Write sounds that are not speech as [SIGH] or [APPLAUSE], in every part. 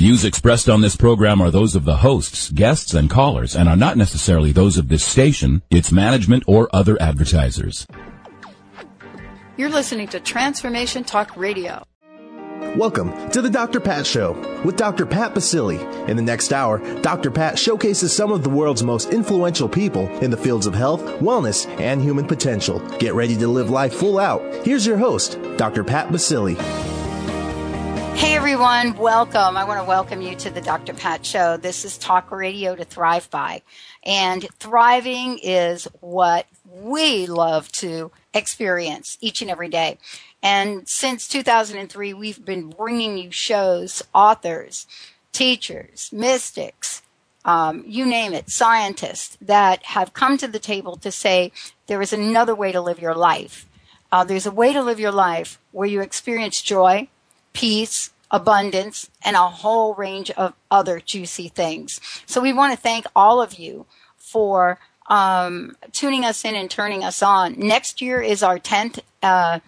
Views expressed on this program are those of the hosts, guests, and callers and are not necessarily those of this station, its management, or other advertisers. You're listening to Transformation Talk Radio. Welcome to the Dr. Pat Show with Dr. Pat Baccili. In the next hour, Dr. Pat showcases some of the world's most influential people in the fields of health, wellness, and human potential. Get ready to live life full out. Here's your host, Dr. Pat Baccili. Hey everyone, welcome. I want to welcome you to the Dr. Pat Show. This is Talk Radio to Thrive By. And thriving is what we love to experience each and every day. And since 2003, we've been bringing you shows, authors, teachers, mystics, um, you name it, scientists that have come to the table to say there is another way to live your life. Uh, there's a way to live your life where you experience joy, peace, abundance, and a whole range of other juicy things. So we want to thank all of you for um, tuning us in and turning us on. Next year is our 10th uh,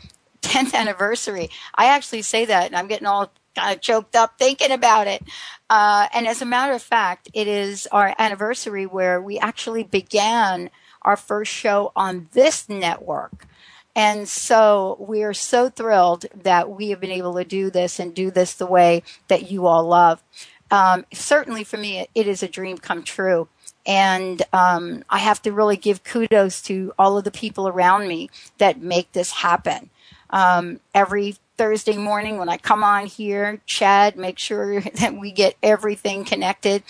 10th anniversary. I actually say that, and I'm getting all kind of choked up thinking about it. Uh, and as a matter of fact, it is our anniversary where we actually began our first show on this network. And so we are so thrilled that we have been able to do this and do this the way that you all love. Um, certainly for me, it is a dream come true. And um, I have to really give kudos to all of the people around me that make this happen um, every Thursday morning when I come on here, Chad, make sure [LAUGHS] that we get everything connected.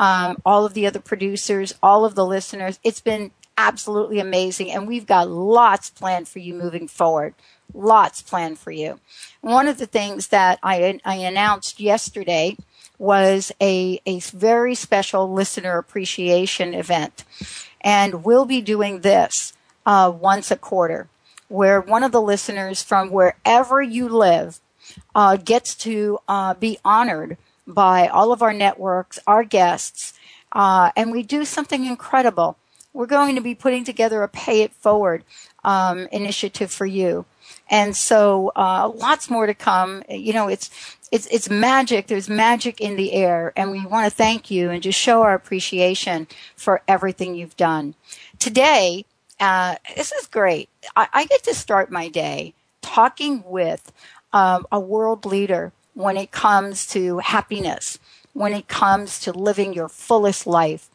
Um, all of the other producers, all of the listeners. It's been absolutely amazing. And we've got lots planned for you moving forward. Lots planned for you. One of the things that I, I announced yesterday was a, a very special listener appreciation event. And we'll be doing this uh, once a quarter where one of the listeners from wherever you live uh, gets to uh, be honored by all of our networks, our guests, uh, and we do something incredible. We're going to be putting together a pay it forward um, initiative for you. And so, uh, lots more to come. You know, it's, it's, it's magic. There's magic in the air. And we want to thank you and just show our appreciation for everything you've done. Today, uh, this is great. I, I, get to start my day talking with um, a world leader when it comes to happiness, when it comes to living your fullest life.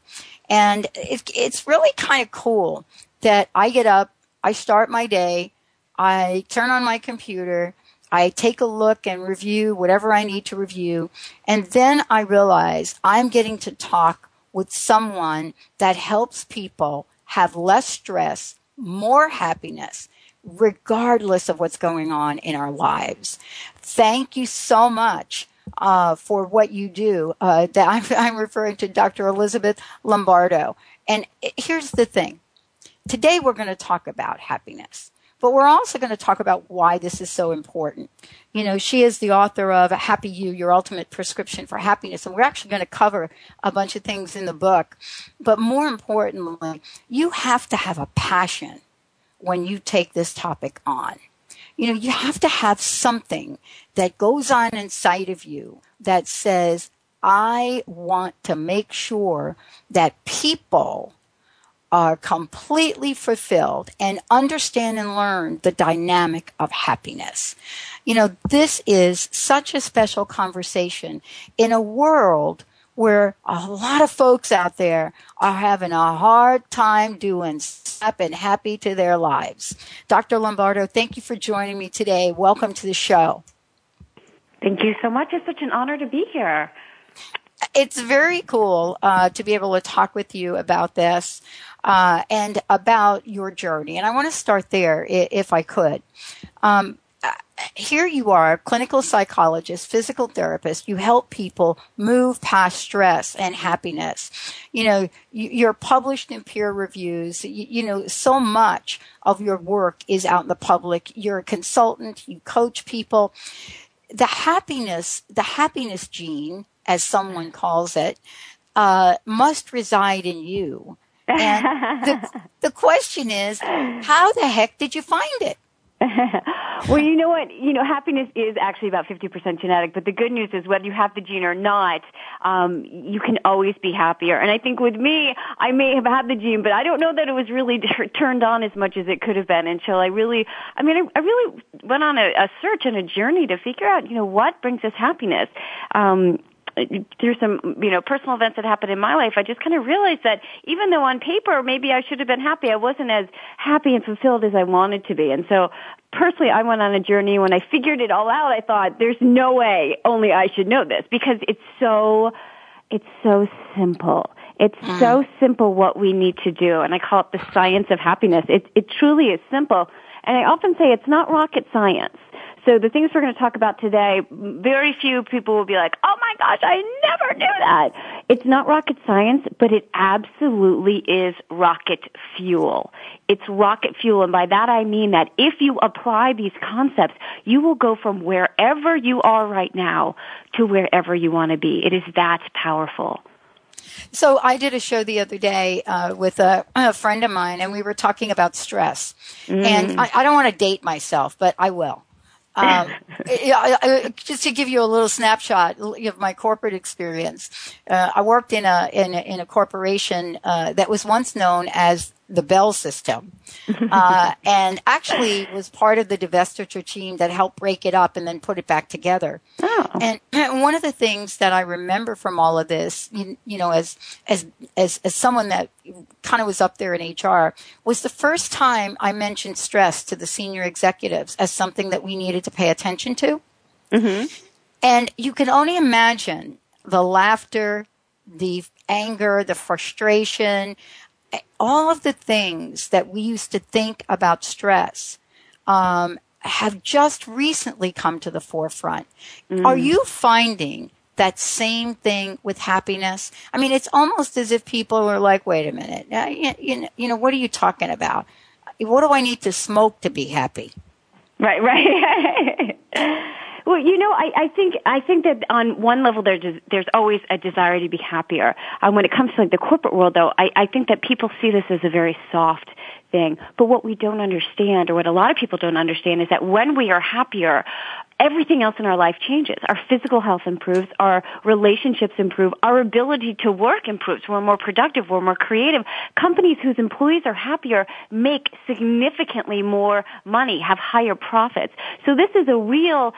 And it, it's really kind of cool that I get up, I start my day, I turn on my computer, I take a look and review whatever I need to review, and then I realize I'm getting to talk with someone that helps people have less stress, more happiness, regardless of what's going on in our lives. Thank you so much. Uh, for what you do, uh, that I'm, [LAUGHS] I'm referring to Dr. Elizabeth Lombardo. And here's the thing. Today we're going to talk about happiness. But we're also going to talk about why this is so important. You know, she is the author of Happy You, Your Ultimate Prescription for Happiness. And we're actually going to cover a bunch of things in the book. But more importantly, you have to have a passion when you take this topic on. You know, you have to have something that goes on inside of you that says, I want to make sure that people are completely fulfilled and understand and learn the dynamic of happiness. You know, this is such a special conversation in a world where a lot of folks out there are having a hard time doing step and happy to their lives. Dr. Lombardo, thank you for joining me today. Welcome to the show. Thank you so much. It's such an honor to be here. It's very cool uh, to be able to talk with you about this uh, and about your journey. And I want to start there, if I could. Um, here you are, clinical psychologist, physical therapist. You help people move past stress and happiness. You know, you're published in peer reviews. You, know, so much of your work is out in the public. You're a consultant. You coach people. The happiness, the happiness gene, as someone calls it, uh, must reside in you. And the, [LAUGHS] the question is, how the heck did you find it? [LAUGHS] well, you know what? You know, happiness is actually about 50% genetic, but the good news is whether you have the gene or not, um, you can always be happier. And I think with me, I may have had the gene, but I don't know that it was really [LAUGHS] turned on as much as it could have been until I really, I mean, I, I really went on a, a search and a journey to figure out, you know, what brings us happiness. Um, through some you know personal events that happened in my life i just kind of realized that even though on paper maybe i should have been happy i wasn't as happy and fulfilled as i wanted to be. And so personally i went on a journey when i figured it all out i thought there's no way only i should know this because it's so it's so simple. It's mm. so simple what we need to do and i call it the science of happiness. It it truly is simple. And i often say it's not rocket science so the things we're going to talk about today, very few people will be like, oh my gosh, I never knew that. It's not rocket science, but it absolutely is rocket fuel. It's rocket fuel. And by that I mean that if you apply these concepts, you will go from wherever you are right now to wherever you want to be. It is that powerful. So I did a show the other day uh, with a, a, friend of mine, and we were talking about stress. Mm. And I, I don't want to date myself, but I will. Um, [LAUGHS] just to give you a little snapshot of my corporate experience, uh, I worked in a in a, in a corporation uh, that was once known as the Bell system, [LAUGHS] uh, and actually was part of the divestiture team that helped break it up and then put it back together. Oh. And, and one of the things that I remember from all of this, you, you know, as as as as someone that kind of was up there in HR, was the first time I mentioned stress to the senior executives as something that we needed to pay attention to. Mm-hmm. And you can only imagine the laughter, the anger, the frustration, all of the things that we used to think about stress um, have just recently come to the forefront. Mm. Are you finding that same thing with happiness? I mean, it's almost as if people are like, wait a minute, you know, what are you talking about? What do I need to smoke to be happy? Right, right. [LAUGHS] Well, you know, I, I think I think that on one level there's there's always a desire to be happier. Um, when it comes to like the corporate world, though, I, I think that people see this as a very soft thing. But what we don't understand, or what a lot of people don't understand, is that when we are happier, everything else in our life changes. Our physical health improves, our relationships improve, our ability to work improves. We're more productive, we're more creative. Companies whose employees are happier make significantly more money, have higher profits. So this is a real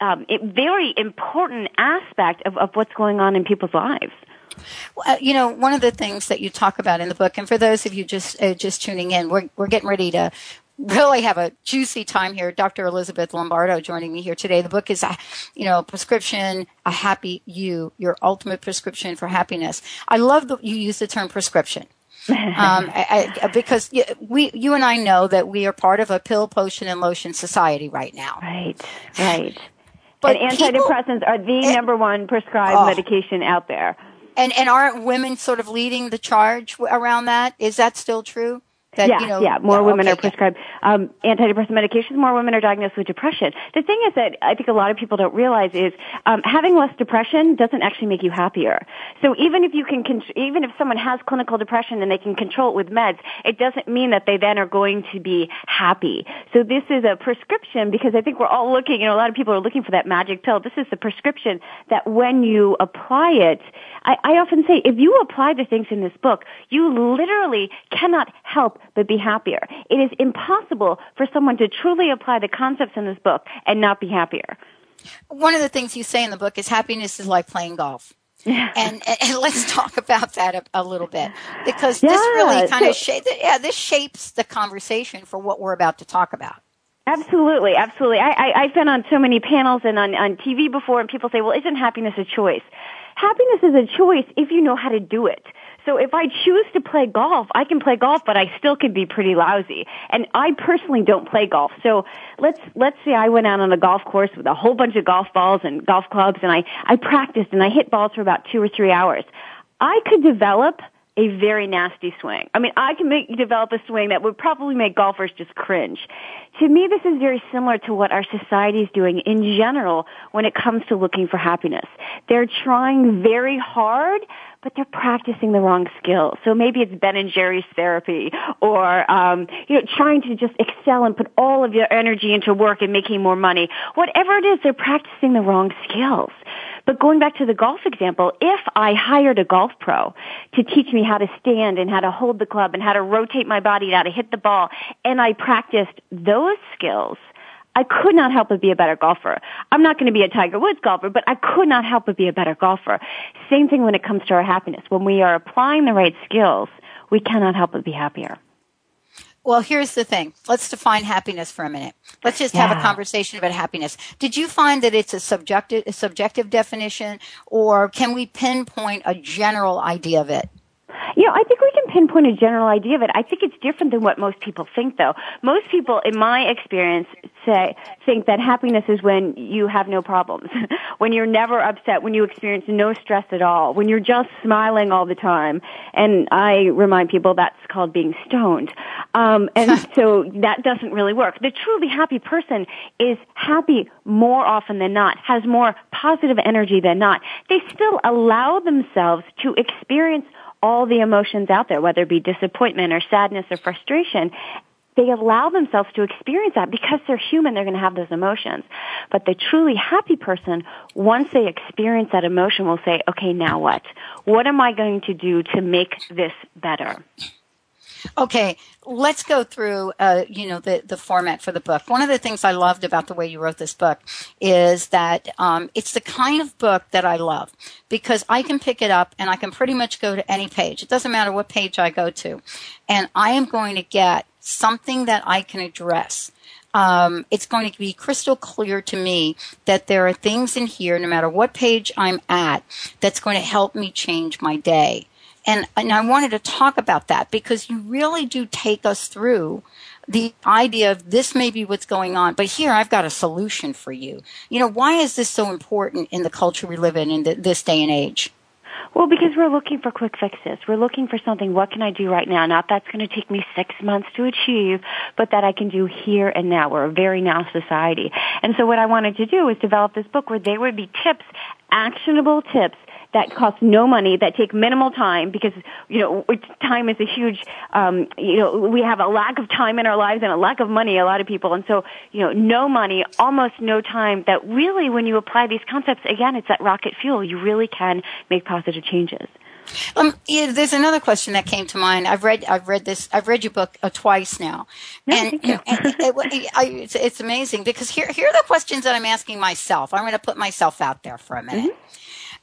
um, very important aspect of, of what's going on in people's lives. Well, uh, you know, one of the things that you talk about in the book, and for those of you just uh, just tuning in, we're we're getting ready to really have a juicy time here. Dr. Elizabeth Lombardo joining me here today. The book is, a, you know, prescription, a happy you, your ultimate prescription for happiness. I love that you use the term prescription. [LAUGHS] um, I, I, because we, you and I know that we are part of a pill, potion, and lotion society right now. Right, right. But and antidepressants people, are the it, number one prescribed oh, medication out there. And and aren't women sort of leading the charge around that? Is that still true? That, yeah, you know, yeah, more women okay, are prescribed um, antidepressant medications. More women are diagnosed with depression. The thing is that I think a lot of people don't realize is um, having less depression doesn't actually make you happier. So even if you can, con- even if someone has clinical depression and they can control it with meds, it doesn't mean that they then are going to be happy. So this is a prescription because I think we're all looking. You know, a lot of people are looking for that magic pill. This is the prescription that when you apply it, I, I often say if you apply the things in this book, you literally cannot help but be happier. It is impossible for someone to truly apply the concepts in this book and not be happier. One of the things you say in the book is happiness is like playing golf. and, and, let's talk about that a, a little bit because yeah, this really kind so, of shapes yeah this shapes the conversation for what we're about to talk about absolutely absolutely I, I i've been on so many panels and on on tv before and people say well isn't happiness a choice happiness is a choice if you know how to do it so if I choose to play golf, I can play golf, but I still can be pretty lousy. And I personally don't play golf. So let's, let's say I went out on a golf course with a whole bunch of golf balls and golf clubs and I, I practiced and I hit balls for about two or three hours. I could develop a very nasty swing. I mean, I can make, develop a swing that would probably make golfers just cringe. To me, this is very similar to what our society is doing in general when it comes to looking for happiness. They're trying very hard, but they're practicing the wrong skills. So maybe it's Ben and Jerry's therapy or, um, you know, trying to just excel and put all of your energy into work and making more money. Whatever it is, they're practicing the wrong skills. But going back to the golf example, if I hired a golf pro to teach me how to stand and how to hold the club and how to rotate my body and how to hit the ball, and I practiced those skills, I could not help but be a better golfer. I'm not going to be a Tiger Woods golfer, but I could not help but be a better golfer. Same thing when it comes to our happiness. When we are applying the right skills, we cannot help but be happier. Well, here's the thing. Let's define happiness for a minute. Let's just yeah. have a conversation about happiness. Did you find that it's a subjective, a subjective definition, or can we pinpoint a general idea of it? You know, I think we can pinpoint a general idea of it. I think it's different than what most people think though. Most people, in my experience, say, think that happiness is when you have no problems, [LAUGHS] when you're never upset, when you experience no stress at all, when you're just smiling all the time. And I remind people that's called being stoned. Um, and [LAUGHS] so that doesn't really work. The truly happy person is happy more often than not, has more positive energy than not. They still allow themselves to experience all the emotions out there, whether it be disappointment or sadness or frustration, they allow themselves to experience that because they're human, they're going to have those emotions. But the truly happy person, once they experience that emotion, will say, okay, now what? What am I going to do to make this better? Okay, let's go through, uh, you know, the, the format for the book. One of the things I loved about the way you wrote this book is that um, it's the kind of book that I love because I can pick it up and I can pretty much go to any page. It doesn't matter what page I go to, and I am going to get something that I can address. Um, it's going to be crystal clear to me that there are things in here, no matter what page I'm at, that's going to help me change my day. And, and I wanted to talk about that because you really do take us through the idea of this may be what's going on, but here I've got a solution for you. You know, why is this so important in the culture we live in in the, this day and age? Well, because we're looking for quick fixes. We're looking for something, what can I do right now? Not that's going to take me six months to achieve, but that I can do here and now. We're a very now society. And so what I wanted to do is develop this book where there would be tips, actionable tips that cost no money, that take minimal time because, you know, time is a huge, um, you know, we have a lack of time in our lives and a lack of money, a lot of people. And so, you know, no money, almost no time that really when you apply these concepts, again, it's that rocket fuel. You really can make positive changes. Um, yeah, there's another question that came to mind. I've read, I've read this, I've read your book uh, twice now, and, and, and it, it, I, it's, it's, amazing because here, here are the questions that I'm asking myself. I'm going to put myself out there for a minute. Mm-hmm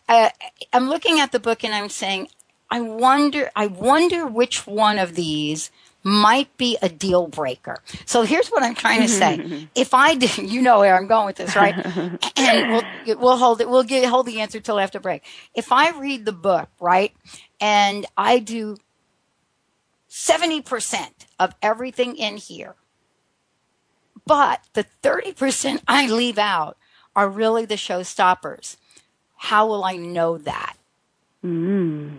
uh, I'm looking at the book and I'm saying, I wonder, I wonder which one of these might be a deal breaker. So here's what I'm trying to say. [LAUGHS] if I did, you know where I'm going with this, right? [LAUGHS] and we'll, we'll hold it, we'll get, hold the answer till after break. If I read the book, right, and I do 70% of everything in here, but the 30% I leave out are really the showstoppers how will I know that? Mm.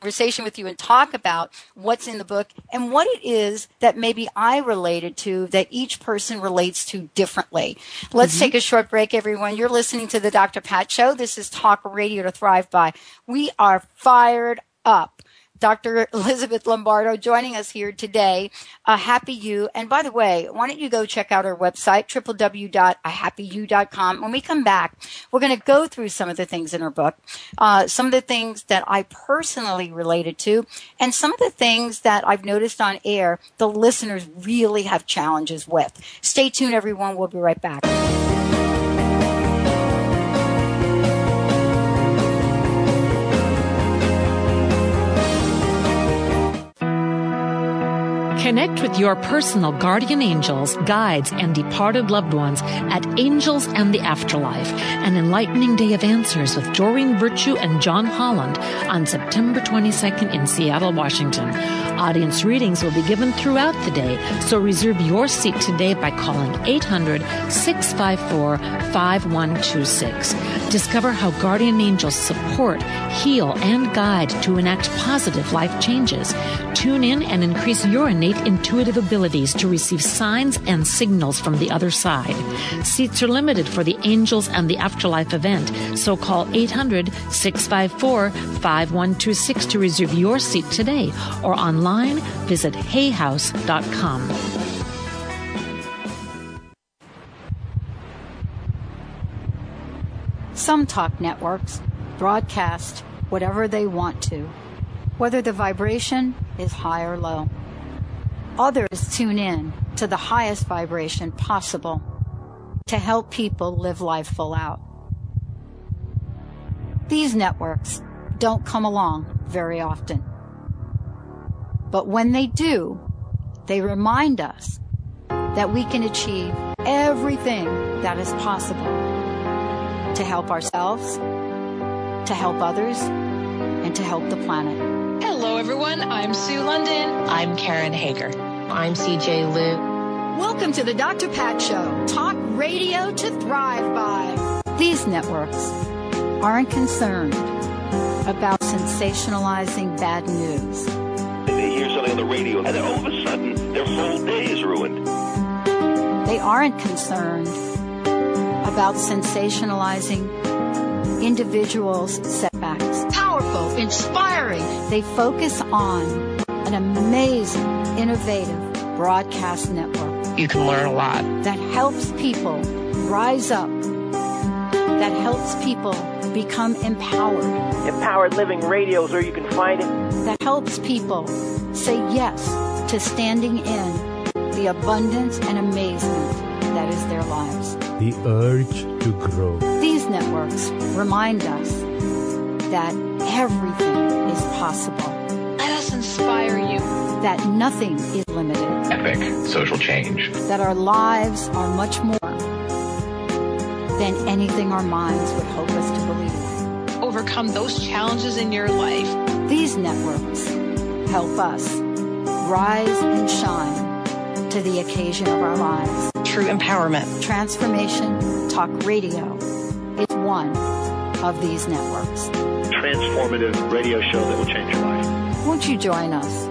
Conversation with you and talk about what's in the book and what it is that maybe I related to that each person relates to differently. Let's mm-hmm. take a short break, everyone. You're listening to the Dr. Pat Show. This is Talk Radio to Thrive By. We are fired up. Dr. Elizabeth Lombardo joining us here today. Uh, Happy You. And by the way, why don't you go check out our website, www.happyu.com. When we come back, we're going to go through some of the things in her book, uh, some of the things that I personally related to, and some of the things that I've noticed on air the listeners really have challenges with. Stay tuned, everyone. We'll be right back. Connect with your personal guardian angels, guides, and departed loved ones at Angels and the Afterlife, an enlightening day of answers with Doreen Virtue and John Holland on September 22nd in Seattle, Washington. Audience readings will be given throughout the day, so reserve your seat today by calling 800 654 5126. Discover how guardian angels support, heal, and guide to enact positive life changes. Tune in and increase your innate intuitive abilities to receive signs and signals from the other side. Seats are limited for the Angels and the Afterlife event, so call 800 654 5126 to reserve your seat today or online visit hayhouse.com. Some talk networks broadcast whatever they want to, whether the vibration is high or low. Others tune in to the highest vibration possible to help people live life full out. These networks don't come along very often. But when they do, they remind us that we can achieve everything that is possible to help ourselves, to help others, and to help the planet. Hello, everyone. I'm Sue London. I'm Karen Hager. I'm CJ Liu. Welcome to the Dr. Pat Show, talk radio to thrive by. These networks aren't concerned about sensationalizing bad news. They hear something on the radio, and then all of a sudden, their whole day is ruined. They aren't concerned about sensationalizing individuals' setbacks. Powerful, inspiring. They focus on an amazing, innovative broadcast network. You can learn a lot. That helps people rise up. That helps people become empowered. Empowered Living Radio is where you can find it. That helps people say yes to standing in the abundance and amazement that is their lives. The urge to grow. These networks remind us that everything is possible. Let us inspire you. That nothing is limited. Epic social change. That our lives are much more than anything our minds would hope us to believe. Overcome those challenges in your life. These networks help us rise and shine to the occasion of our lives. True empowerment. Transformation Talk Radio is one of these networks. Transformative radio show that will change your life. Won't you join us?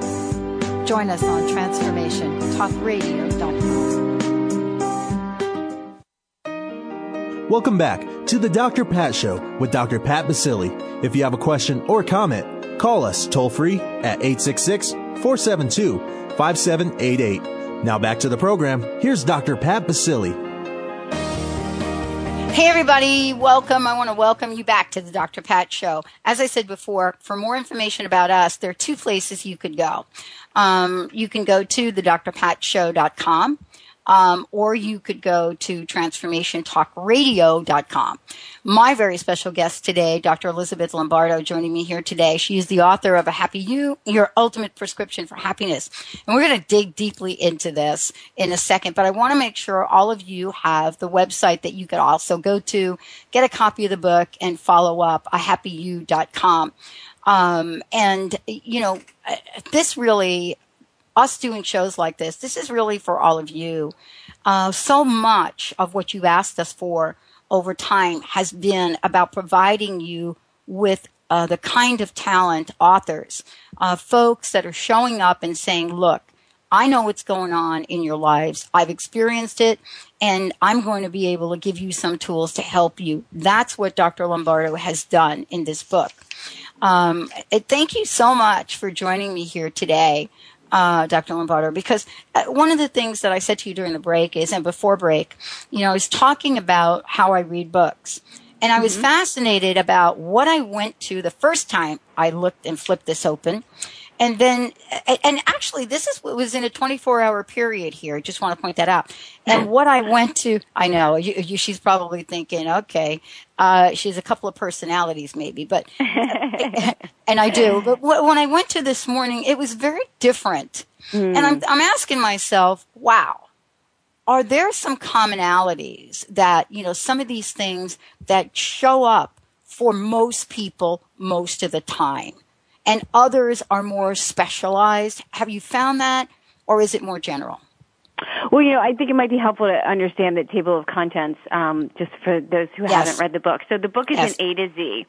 Join us on TransformationTalkRadio.com. Welcome back to the Dr. Pat Show with Dr. Pat Baccili. If you have a question or comment, call us toll free at 866 472 5788. Now back to the program. Here's Dr. Pat Baccili. Hey, everybody, welcome. I want to welcome you back to the Dr. Pat Show. As I said before, for more information about us, there are two places you could go. Um, you can go to thedrpatshow.com. Um, or you could go to transformationtalkradio.com. My very special guest today, Dr. Elizabeth Lombardo, joining me here today. She is the author of A Happy You, Your Ultimate Prescription for Happiness. And we're going to dig deeply into this in a second, but I want to make sure all of you have the website that you could also go to, get a copy of the book, and follow up, ahappyu.com. Um, and, you know, this really us doing shows like this, this is really for all of you. Uh, so much of what you've asked us for over time has been about providing you with uh, the kind of talent authors, uh, folks that are showing up and saying, look, I know what's going on in your lives. I've experienced it and I'm going to be able to give you some tools to help you. That's what Dr. Lombardo has done in this book. Um, thank you so much for joining me here today uh, Dr. Lombardo, because uh, one of the things that I said to you during the break is, and before break, you know, I was talking about how I read books. And I was mm-hmm. fascinated about what I went to the first time I looked and flipped this open. And then, and actually, this is what was in a 24 hour period here. I just want to point that out. And what I went to, I know you, you, she's probably thinking, okay, uh, she has a couple of personalities maybe, but, [LAUGHS] and I do. But when I went to this morning, it was very different Mm. And I'm, I'm asking myself, wow, are there some commonalities that, you know, some of these things that show up for most people most of the time and others are more specialized? Have you found that or is it more general? Well, you know, I think it might be helpful to understand the table of contents, um, just for those who yes. haven't read the book. So the book is yes. an A to Z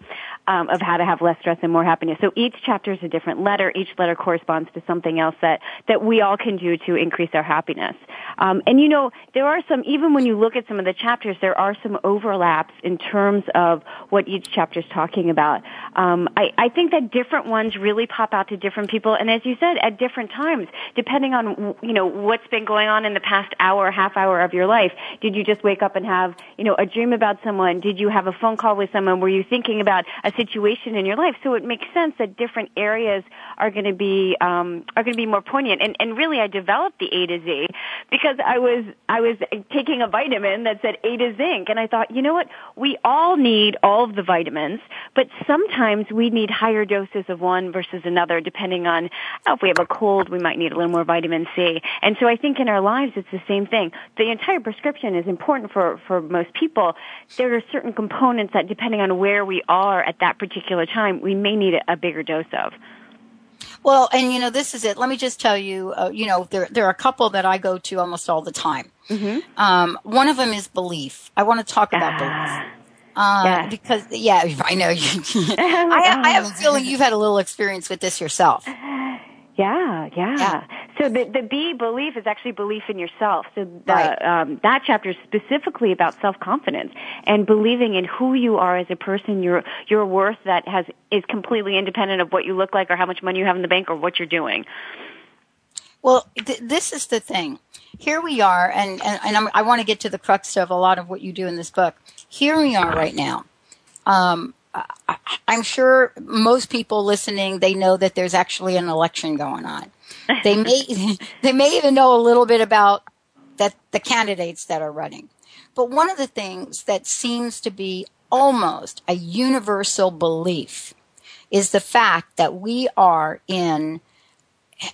um, of how to have less stress and more happiness. So each chapter is a different letter. Each letter corresponds to something else that that we all can do to increase our happiness. Um, and you know, there are some. Even when you look at some of the chapters, there are some overlaps in terms of what each chapter is talking about. Um, I, I think that different ones really pop out to different people, and as you said, at different times, depending on you know what's been going on in the past hour, half hour of your life? Did you just wake up and have, you know, a dream about someone? Did you have a phone call with someone? Were you thinking about a situation in your life? So it makes sense that different areas are going to be um, are going to be more poignant. And, and really, I developed the A to Z because I was I was taking a vitamin that said A to zinc, and I thought, you know what? We all need all of the vitamins, but sometimes we need higher doses of one versus another, depending on oh, if we have a cold, we might need a little more vitamin C. And so I think in our lives, it's the same thing. The entire prescription is important for, for most people. There are certain components that depending on where we are at that particular time, we may need a, a bigger dose of. Well, and you know, this is it. Let me just tell you, uh, you know, there, there are a couple that I go to almost all the time. Mm-hmm. Um, one of them is belief. I want to talk about belief. Uh, yeah. Because, yeah, [LAUGHS] I know you. [LAUGHS] [LAUGHS] I, I have a feeling you've had a little experience with this yourself. Yeah, yeah, yeah. So the the B belief is actually belief in yourself. So the, right. um, that chapter is specifically about self confidence and believing in who you are as a person, your your worth that has is completely independent of what you look like or how much money you have in the bank or what you're doing. Well, th- this is the thing. Here we are, and and, and i want to get to the crux of a lot of what you do in this book. Here we are right now. Um, I'm sure most people listening, they know that there's actually an election going on. They may, [LAUGHS] they may even know a little bit about that the candidates that are running. But one of the things that seems to be almost a universal belief is the fact that we are in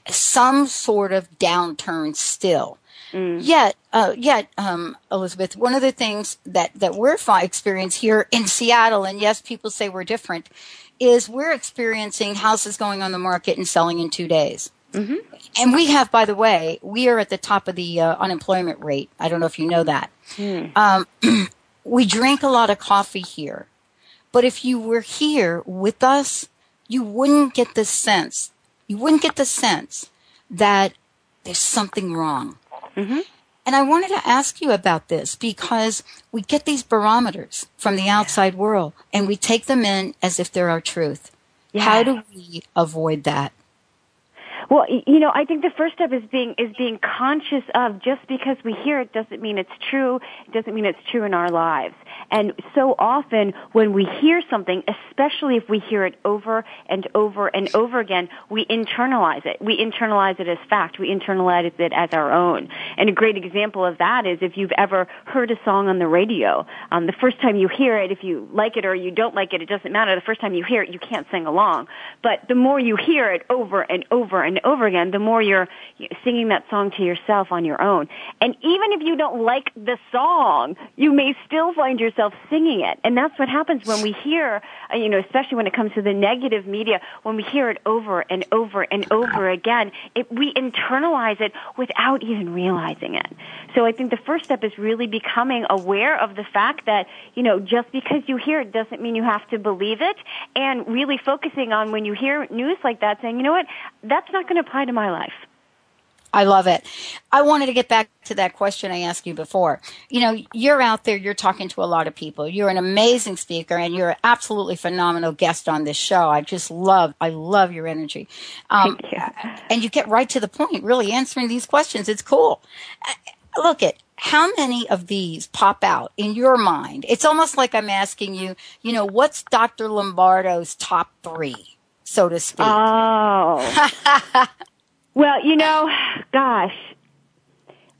some sort of downturn still. Mm. Yet, uh, yet, um, Elizabeth, one of the things that, that we're experiencing here in Seattle, and yes, people say we're different, is we're experiencing houses going on the market and selling in two days. Mm-hmm. And we have, by the way, we are at the top of the uh, unemployment rate. I don't know if you know that. Mm. Um, [CLEARS THROAT] we drink a lot of coffee here. But if you were here with us, you wouldn't get the sense, you wouldn't get the sense that there's something wrong. Mm-hmm. And I wanted to ask you about this because we get these barometers from the outside world and we take them in as if they're our truth. Yeah. How do we avoid that? Well, you know, I think the first step is being is being conscious of just because we hear it doesn't mean it's true. It doesn't mean it's true in our lives. And so often when we hear something, especially if we hear it over and over and over again, we internalize it. We internalize it as fact. We internalize it as our own. And a great example of that is if you've ever heard a song on the radio, um, the first time you hear it, if you like it or you don't like it, it doesn't matter. The first time you hear it, you can't sing along. But the more you hear it over and over and over again, the more you're singing that song to yourself on your own. And even if you don't like the song, you may still find yourself yourself singing it. And that's what happens when we hear, uh, you know, especially when it comes to the negative media, when we hear it over and over and over again, it, we internalize it without even realizing it. So I think the first step is really becoming aware of the fact that, you know, just because you hear it doesn't mean you have to believe it and really focusing on when you hear news like that saying, you know what, that's not going to apply to my life. I love it. I wanted to get back to that question I asked you before. You know, you're out there, you're talking to a lot of people. You're an amazing speaker and you're an absolutely phenomenal guest on this show. I just love, I love your energy. Um, you. And you get right to the point, really answering these questions. It's cool. Uh, look at how many of these pop out in your mind? It's almost like I'm asking you, you know, what's Dr. Lombardo's top three, so to speak? Oh. [LAUGHS] Well, you know, gosh,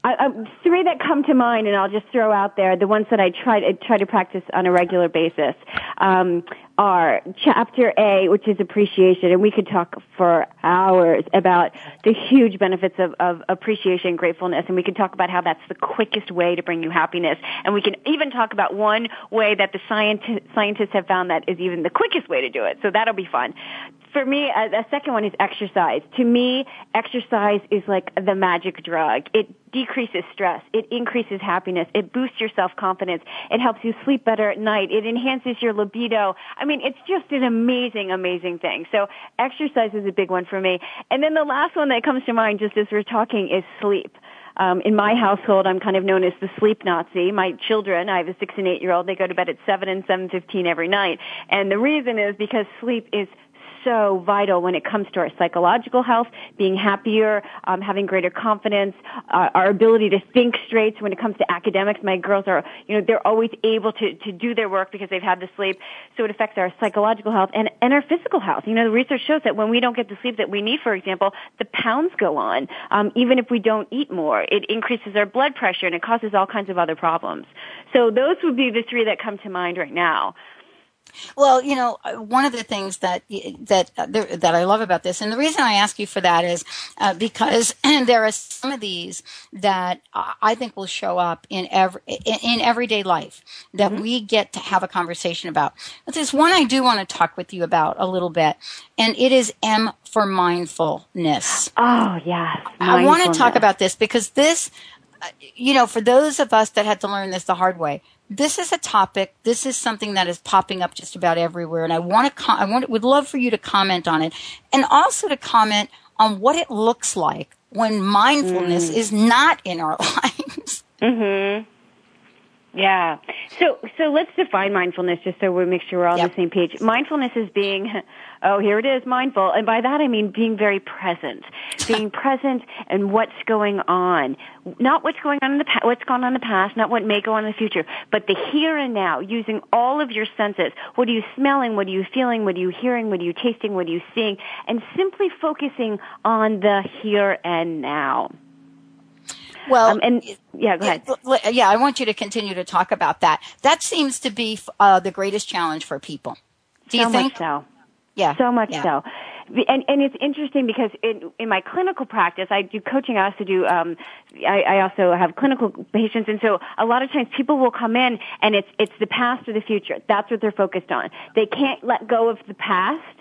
I, I, three that come to mind, and I'll just throw out there the ones that I try I try to practice on a regular basis. Um, are chapter A, which is appreciation, and we could talk for hours about the huge benefits of, of appreciation and gratefulness, and we could talk about how that's the quickest way to bring you happiness, and we can even talk about one way that the scienti- scientists have found that is even the quickest way to do it. So that'll be fun for me, a, a second one is exercise. To me, exercise is like the magic drug. It decreases stress. It increases happiness. It boosts your self-confidence. It helps you sleep better at night. It enhances your libido. I mean, it's just an amazing, amazing thing. So exercise is a big one for me. And then the last one that comes to mind just as we're talking is sleep. Um, in my household, I'm kind of known as the sleep Nazi. My children, I have a six and eight year old, they go to bed at seven and seven fifteen every night, and the reason is because sleep is so vital when it comes to our psychological health, being happier, um, having greater confidence, uh, our ability to think straight. So when it comes to academics, my girls are, you know, they're always able to, to do their work because they've had the sleep. So it affects our psychological health and, and our physical health. You know, the research shows that when we don't get the sleep that we need, for example, the pounds go on. Um, even if we don't eat more, it increases our blood pressure and it causes all kinds of other problems. So those would be the three that come to mind right now. Well, you know, uh, one of the things that that uh, that I love about this, and the reason I ask you for that is uh, because [CLEARS THROAT] there are some of these that I think will show up in every in everyday life that mm-hmm. we get to have a conversation about. But there's one I do want to talk with you about a little bit, and it is M for mindfulness. Oh yes, I want to talk about this because this, uh, you know, for those of us that had to learn this the hard way this is a topic. This is something that is popping up just about everywhere, and I want to. Com- I want. Would love for you to comment on it, and also to comment on what it looks like when mindfulness mm. is not in our [LAUGHS] lives. Mhm. Yeah. So so let's define mindfulness just so we make sure we're all yep. on the same page. Mindfulness is being [LAUGHS] oh, here it is, mindful. And by that I mean being very present. [LAUGHS] being present and what's going on. Not what's going on in the past, what's gone on in the past, not what may go on in the future, but the here and now, using all of your senses. What are you smelling? What are you feeling? What are you hearing? What are you tasting? What are you seeing? And simply focusing on the here and now. Well, um, and yeah, go ahead. Yeah, I want you to continue to talk about that. That seems to be uh, the greatest challenge for people. Do so you think? so. Yeah. So much yeah. so. And, and it's interesting because in, in my clinical practice, I do coaching. I also do. Um, I, I also have clinical patients, and so a lot of times people will come in, and it's it's the past or the future. That's what they're focused on. They can't let go of the past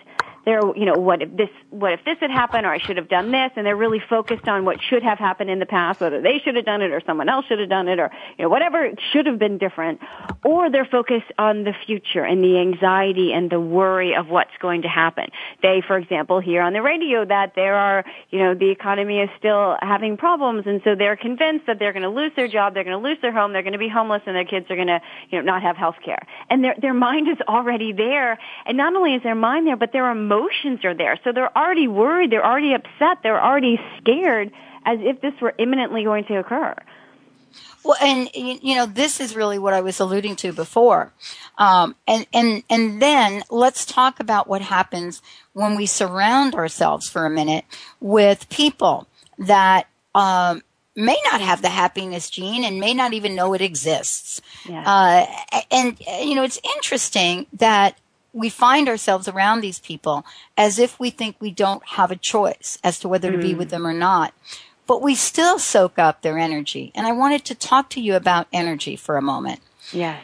they're, you know, what if this, what if this had happened or I should have done this and they're really focused on what should have happened in the past, whether they should have done it or someone else should have done it or, you know, whatever should have been different. Or they're focused on the future and the anxiety and the worry of what's going to happen. They, for example, hear on the radio that there are, you know, the economy is still having problems and so they're convinced that they're going to lose their job, they're going to lose their home, they're going to be homeless and their kids are going to, you know, not have health care. And their, their mind is already there. And not only is their mind there, but their emotions emotions are there. So they're already worried, they're already upset, they're already scared as if this were imminently going to occur. Well, and you know, this is really what I was alluding to before. Um, and and and then let's talk about what happens when we surround ourselves for a minute with people that um, may not have the happiness gene and may not even know it exists. Yeah. Uh, and you know, it's interesting that we find ourselves around these people as if we think we don't have a choice as to whether mm. to be with mm. them or not. But we still soak up their energy. And I wanted to talk to you about energy for a moment. Yeah.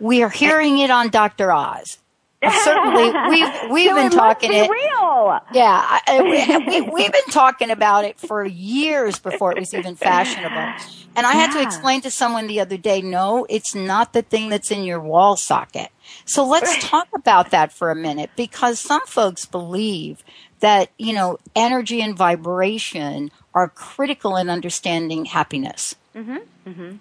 We are hearing it on Dr. Oz. Certainly, we've [LAUGHS] we've so been talking it. Real. Yeah, I, we, we, [LAUGHS] we've been talking about it for years before it was even fashionable. And I had to explain to someone the other day, no, it's not the thing that's in your wall socket. So let's talk about that for a minute because some folks believe that, you know, energy and vibration are critical in understanding happiness. Mm-hmm. Mm-hmm.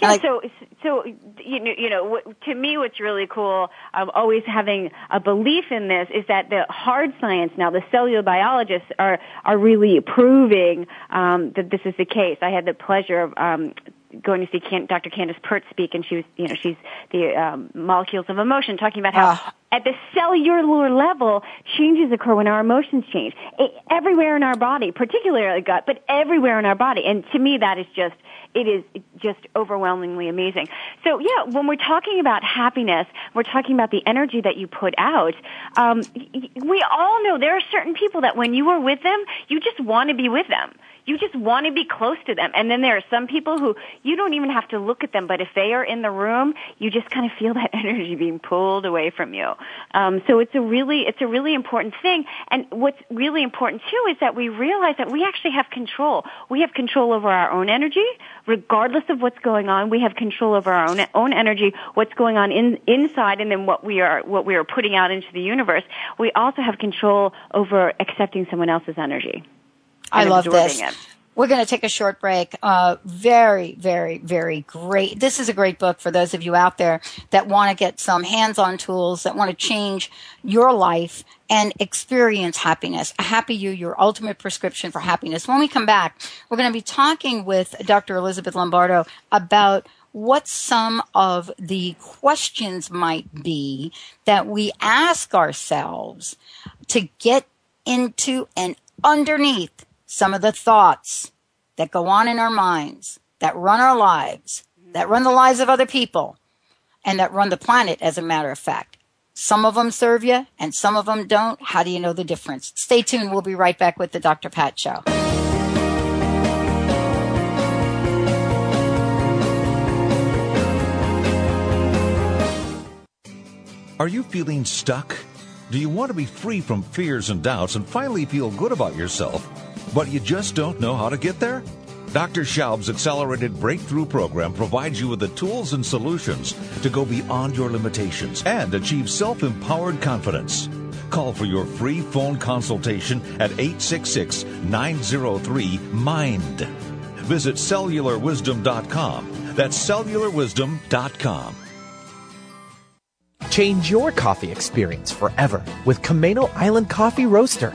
Yeah, so so you know, you know, to me, what's really cool, um, always having a belief in this, is that the hard science now, the cellular biologists are are really proving um, that this is the case. I had the pleasure of um, going to see Can- Dr. Candace Pert speak, and she was, you know, she's the um, molecules of emotion, talking about how uh, at the cellular level, changes occur when our emotions change. It, everywhere in our body, particularly gut, but everywhere in our body. And to me, that is just, it is just overwhelmingly amazing. So yeah, when we're talking about happiness, we're talking about the energy that you put out. Um, we all know there are certain people that when you are with them, you just want to be with them you just want to be close to them. And then there are some people who you don't even have to look at them, but if they are in the room, you just kind of feel [LAUGHS] that energy being pulled away from you. Um, so it's a really, it's a really important thing. And what's really important too is that we realize that we actually have control. We have control over our own energy, regardless of what's going on. We have control over our own own energy, what's going on in inside, and then what we are what we are putting out into the universe. We also have control over accepting someone else's energy. I love this. It. We're going to take a short break. Uh, very, very, very great. This is a great book for those of you out there that want to get some hands-on tools, that want to change your life and experience happiness. A happy you, your ultimate prescription for happiness. When we come back, we're going to be talking with Dr. Elizabeth Lombardo about what some of the questions might be that we ask ourselves to get into and underneath some of the thoughts that go on in our minds, that run our lives, that run the lives of other people, and that run the planet, as a matter of fact. Some of them serve you and some of them don't. How do you know the difference? Stay tuned. We'll be right back with the Dr. Pat Show. Are you feeling stuck? Do you want to be free from fears and doubts and finally feel good about yourself? But you just don't know how to get there? Dr. Schaub's accelerated breakthrough program provides you with the tools and solutions to go beyond your limitations and achieve self empowered confidence. Call for your free phone consultation at 866 903 MIND. Visit cellularwisdom.com. That's cellularwisdom.com. Change your coffee experience forever with Camano Island Coffee Roaster.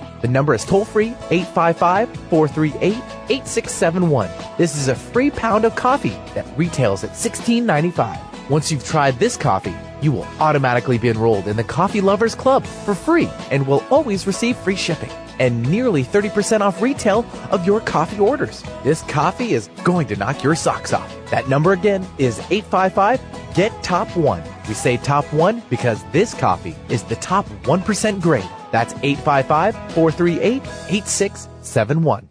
The number is toll free 855 438 8671. This is a free pound of coffee that retails at $16.95. Once you've tried this coffee, you will automatically be enrolled in the Coffee Lovers Club for free and will always receive free shipping and nearly 30% off retail of your coffee orders. This coffee is going to knock your socks off. That number again is 855 GET TOP 1. We say top 1 because this coffee is the top 1% grade that's 855 438 8671.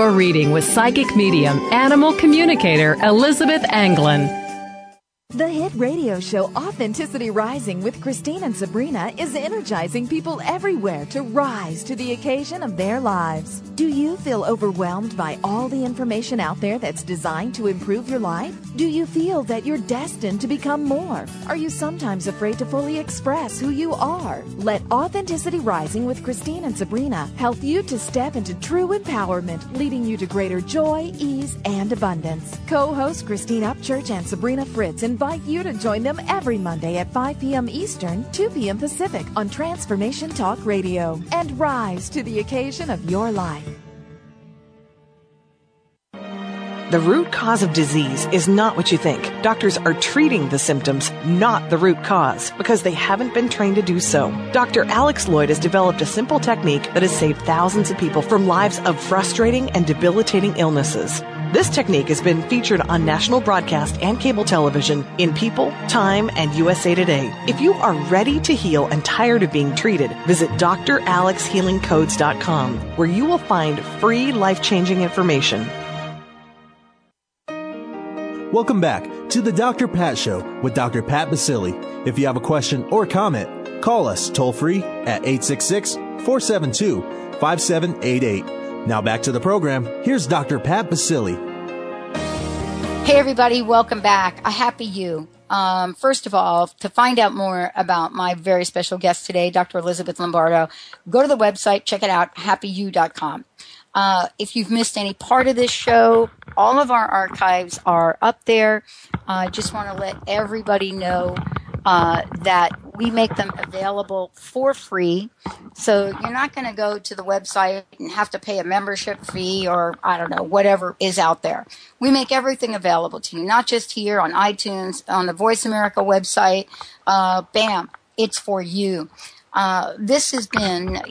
your reading with psychic medium, animal communicator Elizabeth Anglin. The hit radio show Authenticity Rising with Christine and Sabrina is energizing people everywhere to rise to the occasion of their lives. Do you feel overwhelmed by all the information out there that's designed to improve your life? Do you feel that you're destined to become more? Are you sometimes afraid to fully express who you are? Let Authenticity Rising with Christine and Sabrina help you to step into true empowerment, leading you to greater joy, ease, and abundance. Co-host Christine Upchurch and Sabrina Fritz invite you to join them every Monday at 5 p.m. Eastern, 2 p.m. Pacific on Transformation Talk Radio and rise to the occasion of your life. The root cause of disease is not what you think. Doctors are treating the symptoms, not the root cause, because they haven't been trained to do so. Dr. Alex Loyd has developed a simple technique that has saved thousands of people from lives of frustrating and debilitating illnesses. This technique has been featured on national broadcast and cable television in People, Time, and USA Today. If you are ready to heal and tired of being treated, visit dralexhealingcodes.com where you will find free life-changing information. Welcome back to the Dr. Pat Show with Dr. Pat Baccili. If you have a question or comment, call us toll free at 866 472 5788. Now back to the program. Here's Dr. Pat Baccili. Hey, everybody, welcome back. A happy you. Um, first of all, to find out more about my very special guest today, Dr. Elizabeth Lombardo, go to the website, check it out, happyu.com. Uh, if you've missed any part of this show, all of our archives are up there. I uh, just want to let everybody know uh, that we make them available for free. So you're not going to go to the website and have to pay a membership fee or I don't know, whatever is out there. We make everything available to you, not just here on iTunes, on the Voice America website. Uh, bam, it's for you. Uh, this has been,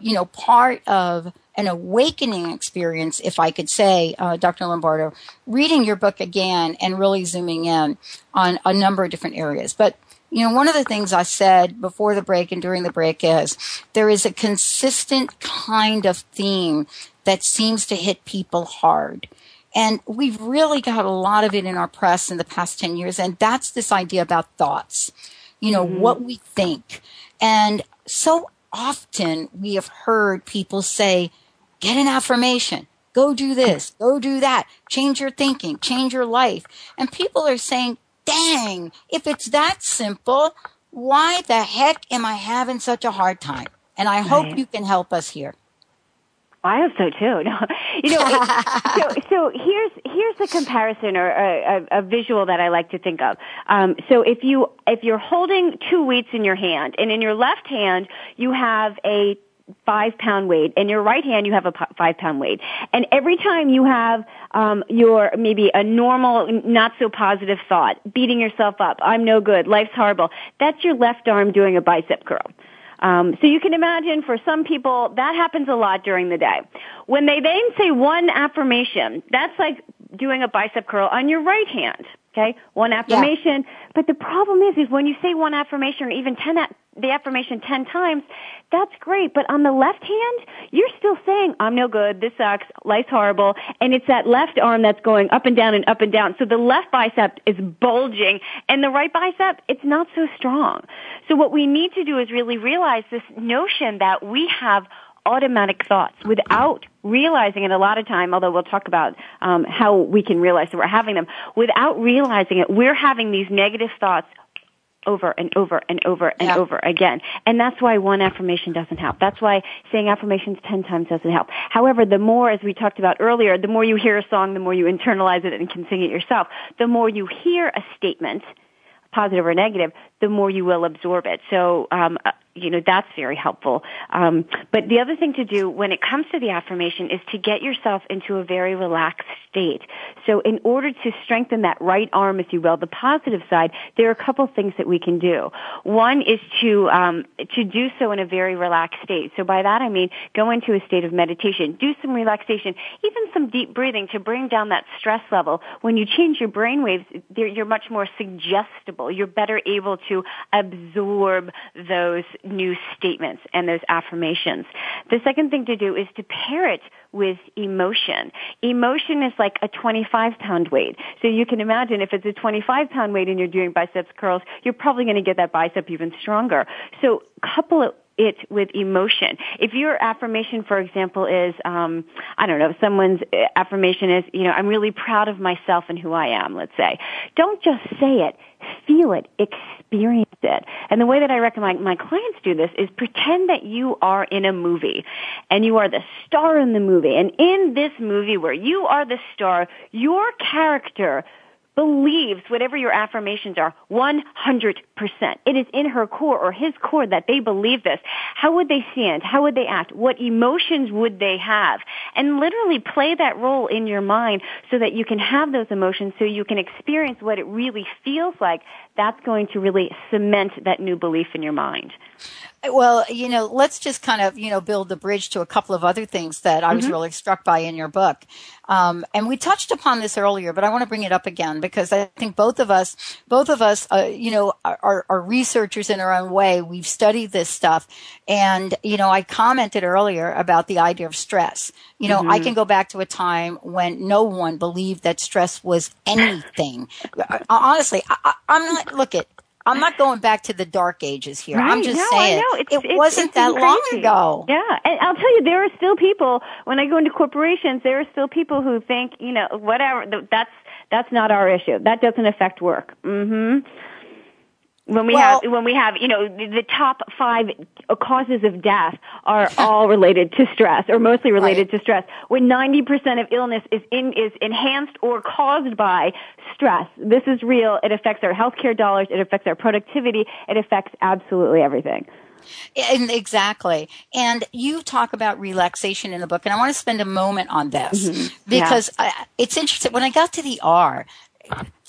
you know, part of an awakening experience, if I could say, uh, Dr. Lombardo, reading your book again and really zooming in on a number of different areas. But you know, one of the things I said before the break and during the break is there is a consistent kind of theme that seems to hit people hard. And we've really got a lot of it in our press in the past 10 years. And that's this idea about thoughts, you know, mm-hmm. what we think. And so often we have heard people say, get an affirmation. Go do this. Go do that. Change your thinking. Change your life. And people are saying, dang, if it's that simple, why the heck am I having such a hard time? And I hope right. you can help us here. I hope so too. [LAUGHS] No, you know, it, so [LAUGHS] so here's here's a comparison or a, a, a visual that I like to think of. Um, so if you if you're holding two weights in your hand, and in your left hand you have a five pound weight. In your right hand, you have a five pound weight. And every time you have um, your maybe a normal, not so positive thought, beating yourself up, I'm no good, life's horrible, that's your left arm doing a bicep curl. Um, so you can imagine for some people that happens a lot during the day. When they then say one affirmation, that's like doing a bicep curl on your right hand. Okay, one affirmation. Yeah. But the problem is, is when you say one affirmation or even ten, the affirmation ten times, that's great. But on the left hand, you're still saying, I'm no good, this sucks, life's horrible, and it's that left arm that's going up and down and up and down. So the left bicep is bulging, and the right bicep, it's not so strong. So what we need to do is really realize this notion that we have automatic thoughts without realizing it a lot of time, although we'll talk about um, how we can realize that we're having them, without realizing it, we're having these negative thoughts over and over and over and yeah. over again. And that's why one affirmation doesn't help. That's why saying affirmations 10 times doesn't help. However, the more, as we talked about earlier, the more you hear a song, the more you internalize it and can sing it yourself. The more you hear a statement, positive or negative, the more you will absorb it. So, um, you know, that's very helpful. Um, but the other thing to do when it comes to the affirmation is to get yourself into a very relaxed state. So in order to strengthen that right arm, if you will, the positive side, there are a couple things that we can do. One is to, um, to do so in a very relaxed state. So by that I mean go into a state of meditation, do some relaxation, even some deep breathing to bring down that stress level. When you change your brain waves, you're much more suggestible. You're better able to to absorb those new statements and those affirmations. The second thing to do is to pair it with emotion. Emotion is like a 25 pound weight. So you can imagine if it's a 25 pound weight and you're doing biceps curls, you're probably going to get that bicep even stronger. So couple it it with emotion. If your affirmation, for example, is, um, I don't know, someone's affirmation is, you know, I'm really proud of myself and who I am, let's say. Don't just say it. Feel it. Experience it. And the way that I recommend my clients do this is pretend that you are in a movie and you are the star in the movie. And in this movie where you are the star, your character believes whatever your affirmations are 100%. It is in her core or his core that they believe this. How would they stand? How would they act? What emotions would they have? And literally play that role in your mind so that you can have those emotions so you can experience what it really feels like. That's going to really cement that new belief in your mind. Well, you know, let's just kind of, you know, build the bridge to a couple of other things that I was Mhm. really struck by in your book. Um, and we touched upon this earlier, but I want to bring it up again because I think both of us, both of us, uh, you know, are, are, researchers in our own way. We've studied this stuff. And, you know, I commented earlier about the idea of stress. You know, I Mhm. can go back to a time when no one believed that stress was anything. [LAUGHS] Honestly, I, I, I'm not, look at, I'm not going back to the dark ages here. I'm just No, saying know. It's- it it's- wasn't it's that long ago. Yeah, and I'll tell you, there are still people. When I go into corporations, there are still people who think, you know, whatever. That's that's not our issue. That doesn't affect work. hmm When we Well- have when we have you know the, the top five causes of death are [LAUGHS] all related to stress or mostly related to stress. When ninety percent of illness is in is enhanced or caused by stress, this is real. It affects our healthcare dollars. It affects our productivity. It affects absolutely everything. And exactly. And you talk about relaxation in the book, and I want to spend a moment on this Mhm. because I, it's interesting. When I got to the R,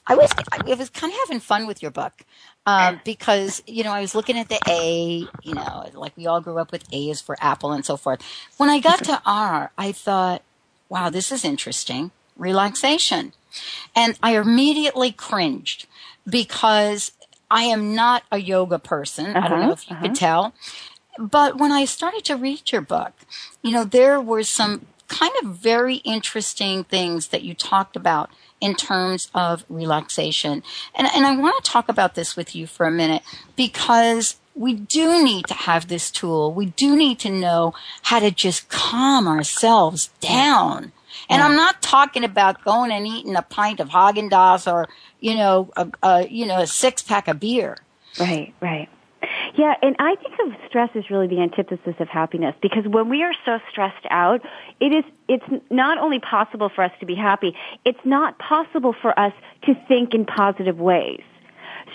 I was I was kind of having fun with your book um, because you know I was looking at the A, you know, like we all grew up with A is for apple and so forth. When I got to R, I thought, wow, this is interesting. Relaxation. And I immediately cringed because I am not a yoga person. I don't know Uh-huh, if you uh-huh. could tell. But when I started to read your book, you know, there were some kind of very interesting things that you talked about in terms of relaxation. And, and I want to talk about this with you for a minute because we do need to have this tool. We do need to know how to just calm ourselves down. And I'm not talking about going and eating a pint of Haagen Dazs or, you know, a, a, you know, a six pack of beer. Right, right. Yeah, and I think of stress as really the antithesis of happiness because when we are so stressed out, it is it's not only possible for us to be happy, it's not possible for us to think in positive ways.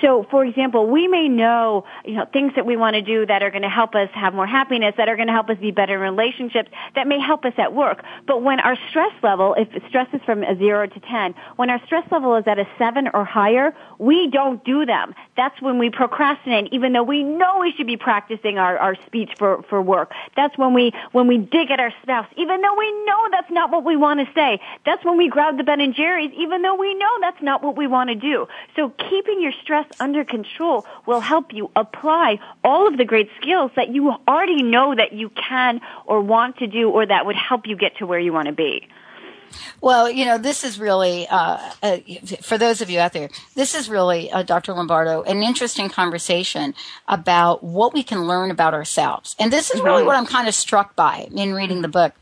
So, for example, we may know, you know, things that we want to do that are going to help us have more happiness, that are going to help us be better in relationships, that may help us at work. But when our stress level, if stress is from a zero to ten, when our stress level is at a seven or higher, we don't do them. That's when we procrastinate, even though we know we should be practicing our, our speech for, for work. That's when we, when we dig at our spouse, even though we know that's not what we want to say. That's when we grab the Ben and Jerry's, even though we know that's not what we want to do. So keeping your stress under control will help you apply all of the great skills that you already know that you can or want to do or that would help you get to where you want to be. Well, you know, this is really, uh, uh, for those of you out there, this is really, uh, Dr. Lombardo, an interesting conversation about what we can learn about ourselves. And this is really what I'm kind of struck by in reading the book.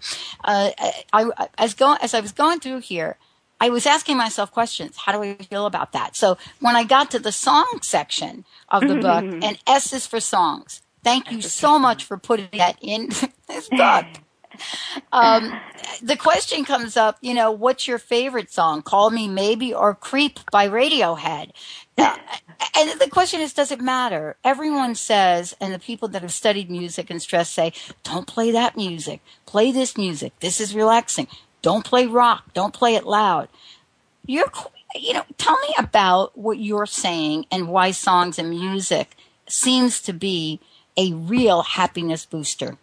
Uh, I, I, as, go, as I was going through here, I was asking myself questions. How do I feel about that? So when I got to the song section of the book, [LAUGHS] and S is for songs, thank you so much for putting that in [LAUGHS] this book. Um, the question comes up, you know, what's your favorite song? Call Me Maybe or Creep by Radiohead. Uh, and the question is, does it matter? Everyone says, and the people that have studied music and stress say, don't play that music. Play this music. This is relaxing. Don't play rock. Don't play it loud. You're, you know, tell me about what you're saying and why songs and music seems to be a real happiness booster.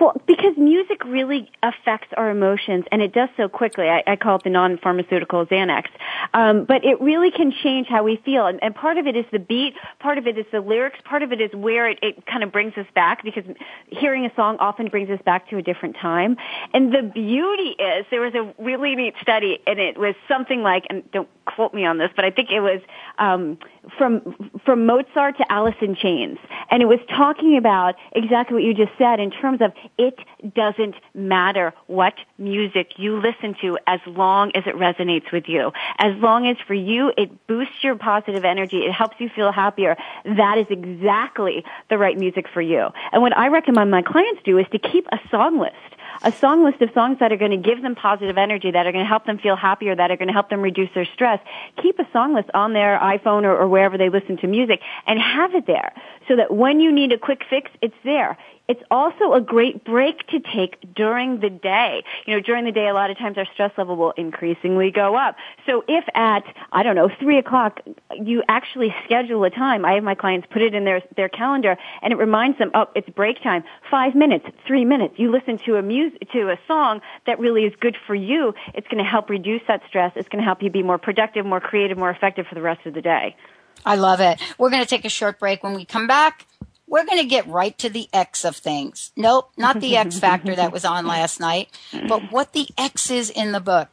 Well, because music really affects our emotions, and it does so quickly. I, I call it the non-pharmaceutical Xanax. Um, but it really can change how we feel, and, and part of it is the beat, part of it is the lyrics, part of it is where it, it kind of brings us back, because hearing a song often brings us back to a different time. And the beauty is, there was a really neat study, and it was something like, and don't quote me on this, but I think it was um, from from Mozart to Alice in Chains, and it was talking about exactly what you just said in terms of it doesn't matter what music you listen to as long as it resonates with you. As long as for you it boosts your positive energy, it helps you feel happier, that is exactly the right music for you. And what I recommend my clients do is to keep a song list a song list of songs that are going to give them positive energy, that are going to help them feel happier, that are going to help them reduce their stress. Keep a song list on their iPhone or, or wherever they listen to music and have it there so that when you need a quick fix, it's there. It's also a great break to take during the day. You know, during the day, a lot of times our stress level will increasingly go up. So if at, I don't know, three o'clock, you actually schedule a time, I have my clients put it in their, their calendar and it reminds them, oh, it's break time. Five minutes, three minutes. You listen to a music, to a song that really is good for you. It's going to help reduce that stress. It's going to help you be more productive, more creative, more effective for the rest of the day. I love it. We're going to take a short break. When we come back, we're going to get right to the X of things. Nope, not the X [LAUGHS] factor that was on last night, but what the X is in the book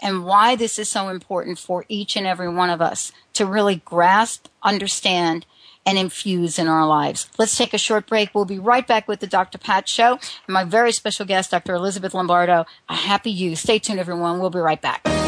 and why this is so important for each and every one of us to really grasp, understand, and infuse in our lives. Let's take a short break. We'll be right back with the Dr. Pat Show and my very special guest, Dr. Elizabeth Lombardo. A happy you. Stay tuned, everyone. We'll be right back.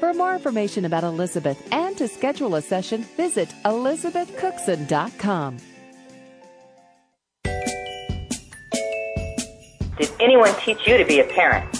For more information about Elizabeth and to schedule a session, visit elizabethcookson.com. Did anyone teach you to be a parent?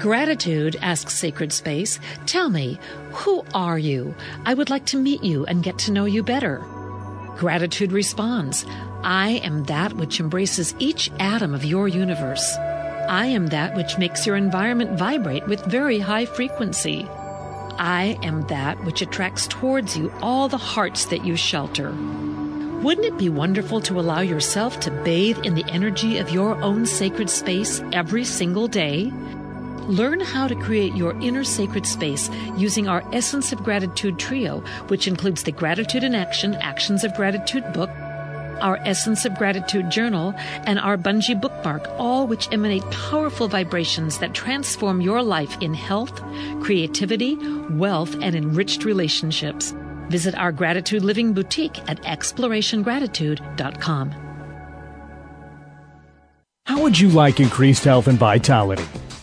Gratitude asks Sacred Space, Tell me, who are you? I would like to meet you and get to know you better. Gratitude responds, I am that which embraces each atom of your universe. I am that which makes your environment vibrate with very high frequency. I am that which attracts towards you all the hearts that you shelter. Wouldn't it be wonderful to allow yourself to bathe in the energy of your own sacred space every single day? Learn how to create your inner sacred space using our Essence of Gratitude trio, which includes the Gratitude in Action Actions of Gratitude book, our Essence of Gratitude journal, and our Bungee bookmark, all which emanate powerful vibrations that transform your life in health, creativity, wealth, and enriched relationships. Visit our Gratitude Living Boutique at explorationgratitude.com. How would you like increased health and vitality?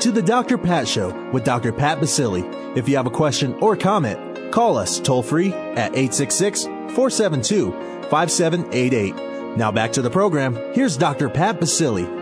to the Dr. Pat Show with Dr. Pat Baccili. If you have a question or comment, call us toll free at 866 472 5788. Now back to the program. Here's Dr. Pat Baccili.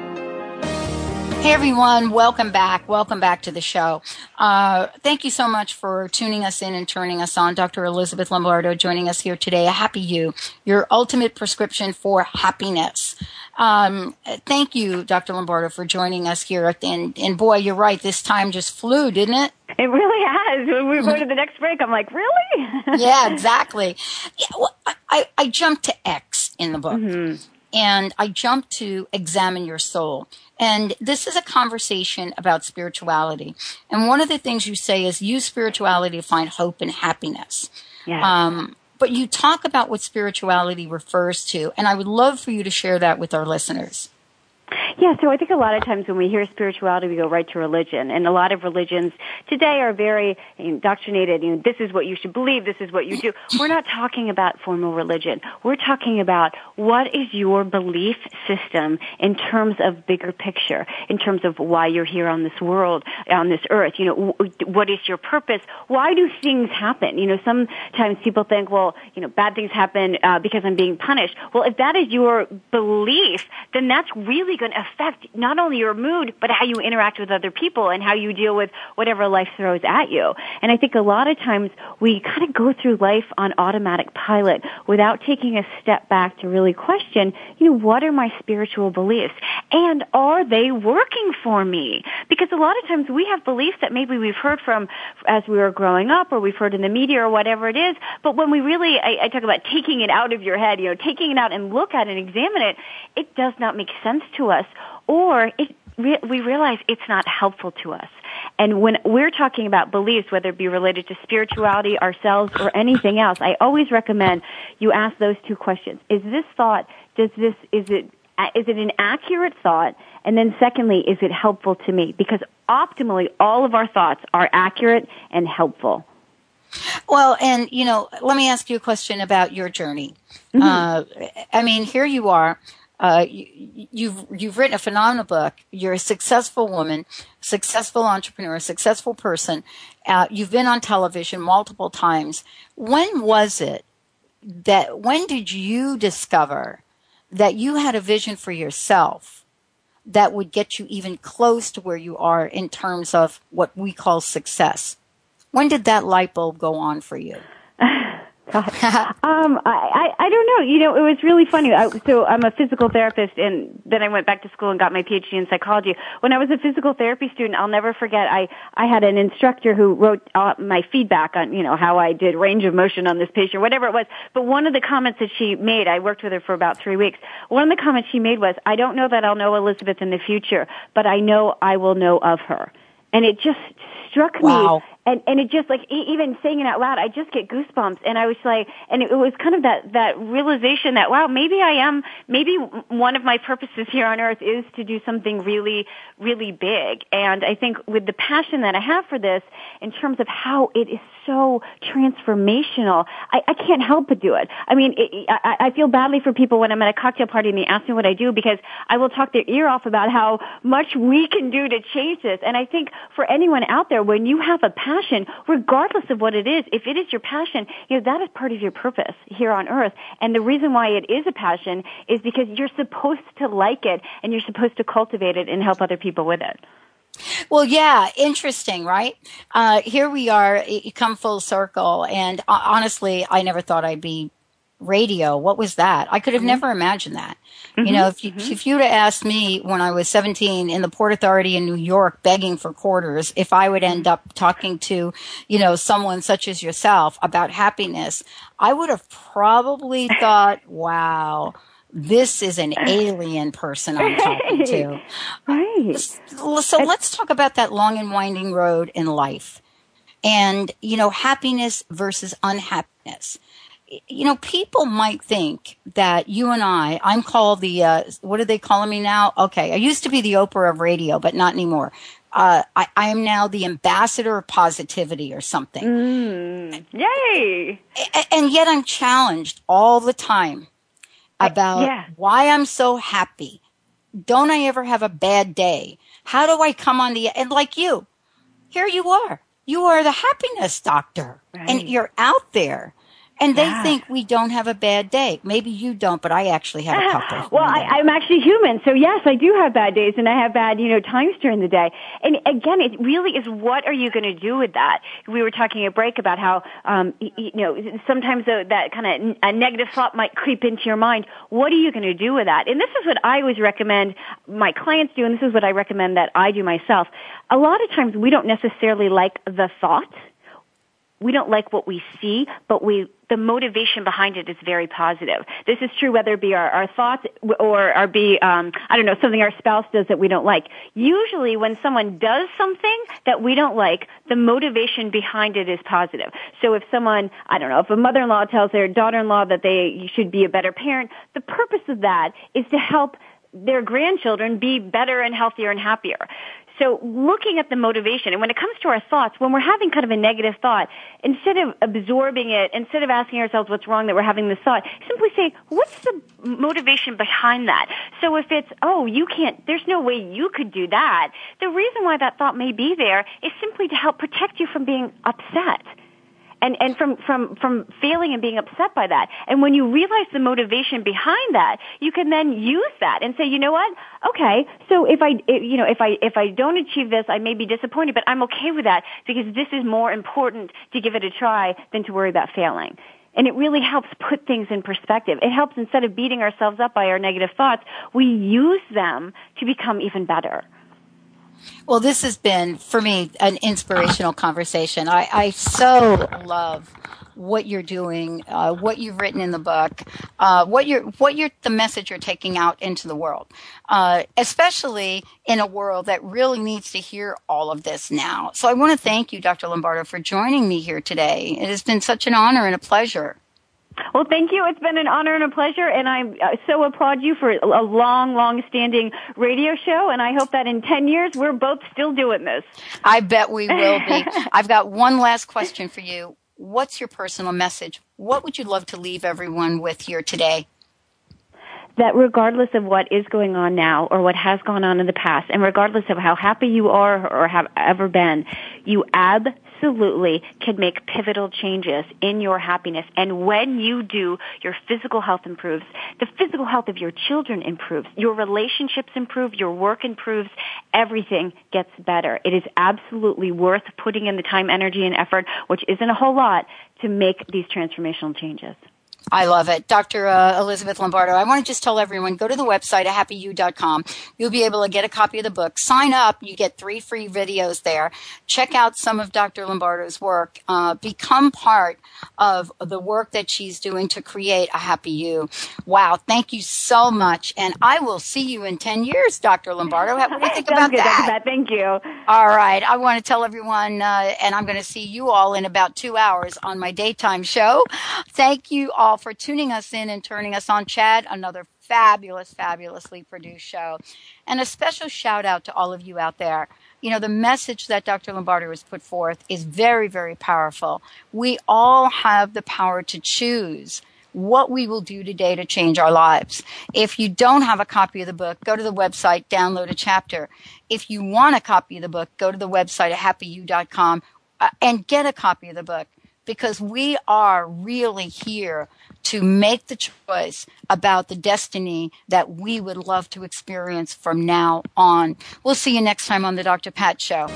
Hey everyone, welcome back. Welcome back to the show. Uh, thank you so much for tuning us in and turning us on. Dr. Elizabeth Lombardo joining us here today. A happy you, your ultimate prescription for happiness. Um, thank you, Dr. Lombardo, for joining us here. And, and boy, you're right. This time just flew, didn't it? It really has. When we go to the next break, I'm like, really? [LAUGHS] yeah, exactly. Yeah, well, I, I jumped to X in the book. Mm-hmm. And I jumped to examine your soul. And this is a conversation about spirituality. And one of the things you say is use spirituality to find hope and happiness. Yeah. Um, but you talk about what spirituality refers to, and I would love for you to share that with our listeners. Yeah, so I think a lot of times when we hear spirituality, we go right to religion, and a lot of religions today are very indoctrinated. You know, this is what you should believe. This is what you do. We're not talking about formal religion. We're talking about what is your belief system in terms of bigger picture, in terms of why you're here on this world, on this earth. You know, what is your purpose? Why do things happen? You know, sometimes people think, well, you know, bad things happen uh, because I'm being punished. Well, if that is your belief, then that's really going to affect not only your mood, but how you interact with other people and how you deal with whatever life throws at you. And I think a lot of times we kind of go through life on automatic pilot without taking a step back to really question, you know, what are my spiritual beliefs? And are they working for me? Because a lot of times we have beliefs that maybe we've heard from as we were growing up or we've heard in the media or whatever it is, but when we really, I, I talk about taking it out of your head, you know, taking it out and look at it and examine it, it does not make sense to us or it, we realize it's not helpful to us. And when we're talking about beliefs, whether it be related to spirituality, ourselves, or anything else, I always recommend you ask those two questions. Is this thought, does this, is it, is it an accurate thought? And then secondly, is it helpful to me? Because optimally, all of our thoughts are accurate and helpful. Well, and you know, let me ask you a question about your journey. Mm-hmm. Uh, I mean, here you are uh, you, you've you've written a phenomenal book. You're a successful woman, successful entrepreneur, successful person. Uh, you've been on television multiple times. When was it that? When did you discover that you had a vision for yourself that would get you even close to where you are in terms of what we call success? When did that light bulb go on for you? [LAUGHS] um, I, I don't know. You know, it was really funny. I, so I'm a physical therapist, and then I went back to school and got my PhD in psychology. When I was a physical therapy student, I'll never forget. I I had an instructor who wrote uh, my feedback on you know how I did range of motion on this patient, whatever it was. But one of the comments that she made, I worked with her for about three weeks. One of the comments she made was, "I don't know that I'll know Elizabeth in the future, but I know I will know of her." And it just struck wow. me and and it just like even saying it out loud i just get goosebumps. And i was like and it was kind of that that realization that wow maybe i am maybe one of my purposes here on earth is to do something really really big. And i think with the passion that i have for this in terms of how it is so transformational i, I can't help but do it i mean it, I, I feel badly for people when i'm at a cocktail party and they ask me what i do because i will talk their ear off about how much we can do to change this and i think for anyone out there when you have a passion passion, regardless of what it is, if it is your passion, you know, that is part of your purpose here on earth. And the reason why it is a passion is because you're supposed to like it and you're supposed to cultivate it and help other people with it. Well, yeah, interesting, right? Uh, here we are, you come full circle, and uh, honestly, I never thought I'd be radio. What was that? I could have mm-hmm. never imagined that. Mm-hmm. You know, if you, mm-hmm. if you'd have asked me when I was 17 in the Port Authority in New York begging for quarters, if I would end up talking to, you know, someone such as yourself about happiness, I would have probably thought, wow, this is an alien person I'm [LAUGHS] talking to. Right. So let's talk about that long and winding road in life and, you know, happiness versus unhappiness you know, people might think that you and I, I'm called the, uh, what are they calling me now? Okay. I used to be the Oprah of radio, but not anymore. Uh, I, I, am now the ambassador of positivity or something. Mm, yay! And yet I'm challenged all the time about yeah. why I'm so happy. Don't I ever have a bad day? How do I come on the, and like you, here you are. You are the happiness doctor right. and you're out there. And they yeah. think we don't have a bad day. Maybe you don't, but I actually have a [LAUGHS] couple. well, I, am actually human, so yes, I do have bad days, and I have bad, you know, times during the day. And again, it really is what are you going to do with that? We were talking a break about how, um, you know, sometimes that kind of a negative thought might creep into your mind. What are you going to do with that? And this is what I always recommend my clients do, and this is what I recommend that I do myself. A lot of times we don't necessarily like the thought we don't like what we see, but we, the motivation behind it is very positive. This is true whether it be our, our thoughts or, or be, um, I don't know, something our spouse does that we don't like. Usually when someone does something that we don't like, the motivation behind it is positive. So if someone, I don't know, if a mother-in-law tells their daughter-in-law that they should be a better parent, the purpose of that is to help their grandchildren be better and healthier and happier. So looking at the motivation, and when it comes to our thoughts, when we're having kind of a negative thought, instead of absorbing it, instead of asking ourselves what's wrong that we're having this thought, simply say, what's the motivation behind that? So if it's, oh, you can't, there's no way you could do that, the reason why that thought may be there is simply to help protect you from being upset and and from from from failing and being upset by that. And when you realize the motivation behind that, you can then use that and say, you know what? Okay, so if I you know if I if I don't achieve this, I may be disappointed, but I'm okay with that because this is more important to give it a try than to worry about failing. And it really helps put things in perspective. It helps instead of beating ourselves up by our negative thoughts, we use them to become even better. Well, this has been for me an inspirational conversation. I, I so love what you're doing, uh, what you've written in the book, uh, what you're, what you're, the message you're taking out into the world, uh, especially in a world that really needs to hear all of this now. So I want to thank you, Dr. Lombardo, for joining me here today. It has been such an honor and a pleasure. Well, thank you. It's been an honor and a pleasure, and I so applaud you for a long, long-standing radio show. And I hope that in ten years we're both still doing this. I bet we will be. [LAUGHS] I've got one last question for you. What's your personal message? What would you love to leave everyone with here today? that regardless of what is going on now or what has gone on in the past, and regardless of how happy you are or have ever been, you absolutely can make pivotal changes in your happiness. And when you do, your physical health improves. The physical health of your children improves. Your relationships improve. Your work improves. Everything gets better. It is absolutely worth putting in the time, energy, and effort, which isn't a whole lot, to make these transformational changes. I love it. Dr. Uh, Elizabeth Lombardo, I want to just tell everyone, go to the website at happyu.com. You'll be able to get a copy of the book. Sign up. You get three free videos there. Check out some of Dr. Lombardo's work. Uh, become part of the work that she's doing to create a happy you. Wow. Thank you so much. And I will see you in 10 years, Dr. Lombardo. What do you think [LAUGHS] about good, that? Thank you. All right. I want to tell everyone, uh, and I'm going to see you all in about two hours on my daytime show. Thank you all for tuning us in and turning us on. Chad, another fabulous, fabulously produced show. And a special shout out to all of you out there. You know, the message that Dr. Lombardo has put forth is very, very powerful. We all have the power to choose what we will do today to change our lives. If you don't have a copy of the book, go to the website, download a chapter. If you want a copy of the book, go to the website at happyu.com uh, and get a copy of the book because we are really here to make the choice about the destiny that we would love to experience from now on. We'll see you next time on the Dr. Pat Show.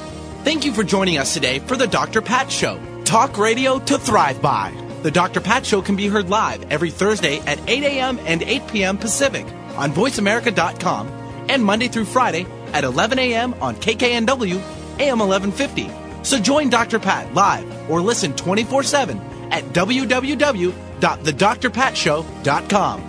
Thank you for joining us today for the Dr. Pat Show. Talk radio to thrive by. The Dr. Pat Show can be heard live every Thursday at 8 a.m. and 8 p.m. Pacific on VoiceAmerica.com and Monday through Friday at 11 a.m. on KKNW AM 1150. So join Dr. Pat live or listen 24 7 at www.thedrpatshow.com.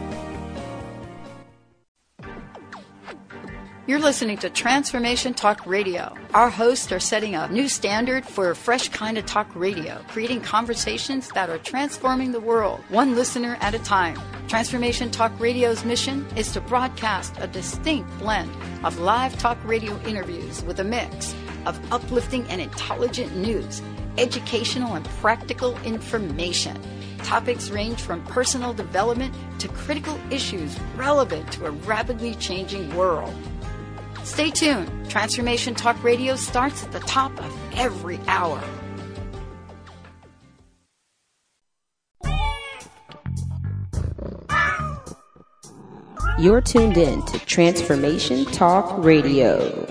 You're listening to Transformation Talk Radio. Our hosts are setting a new standard for a fresh kind of talk radio, creating conversations that are transforming the world, one listener at a time. Transformation Talk Radio's mission is to broadcast a distinct blend of live talk radio interviews with a mix of uplifting and intelligent news, educational and practical information. Topics range from personal development to critical issues relevant to a rapidly changing world. Stay tuned. Transformation Talk Radio starts at the top of every hour. You're tuned in to Transformation Talk Radio.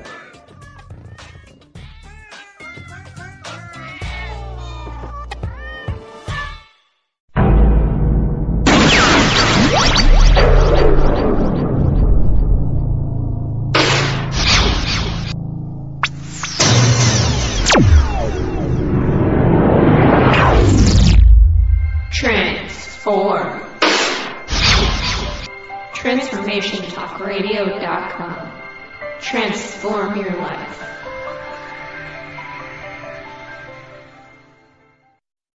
TransformationTalkRadio.com. Transform your life.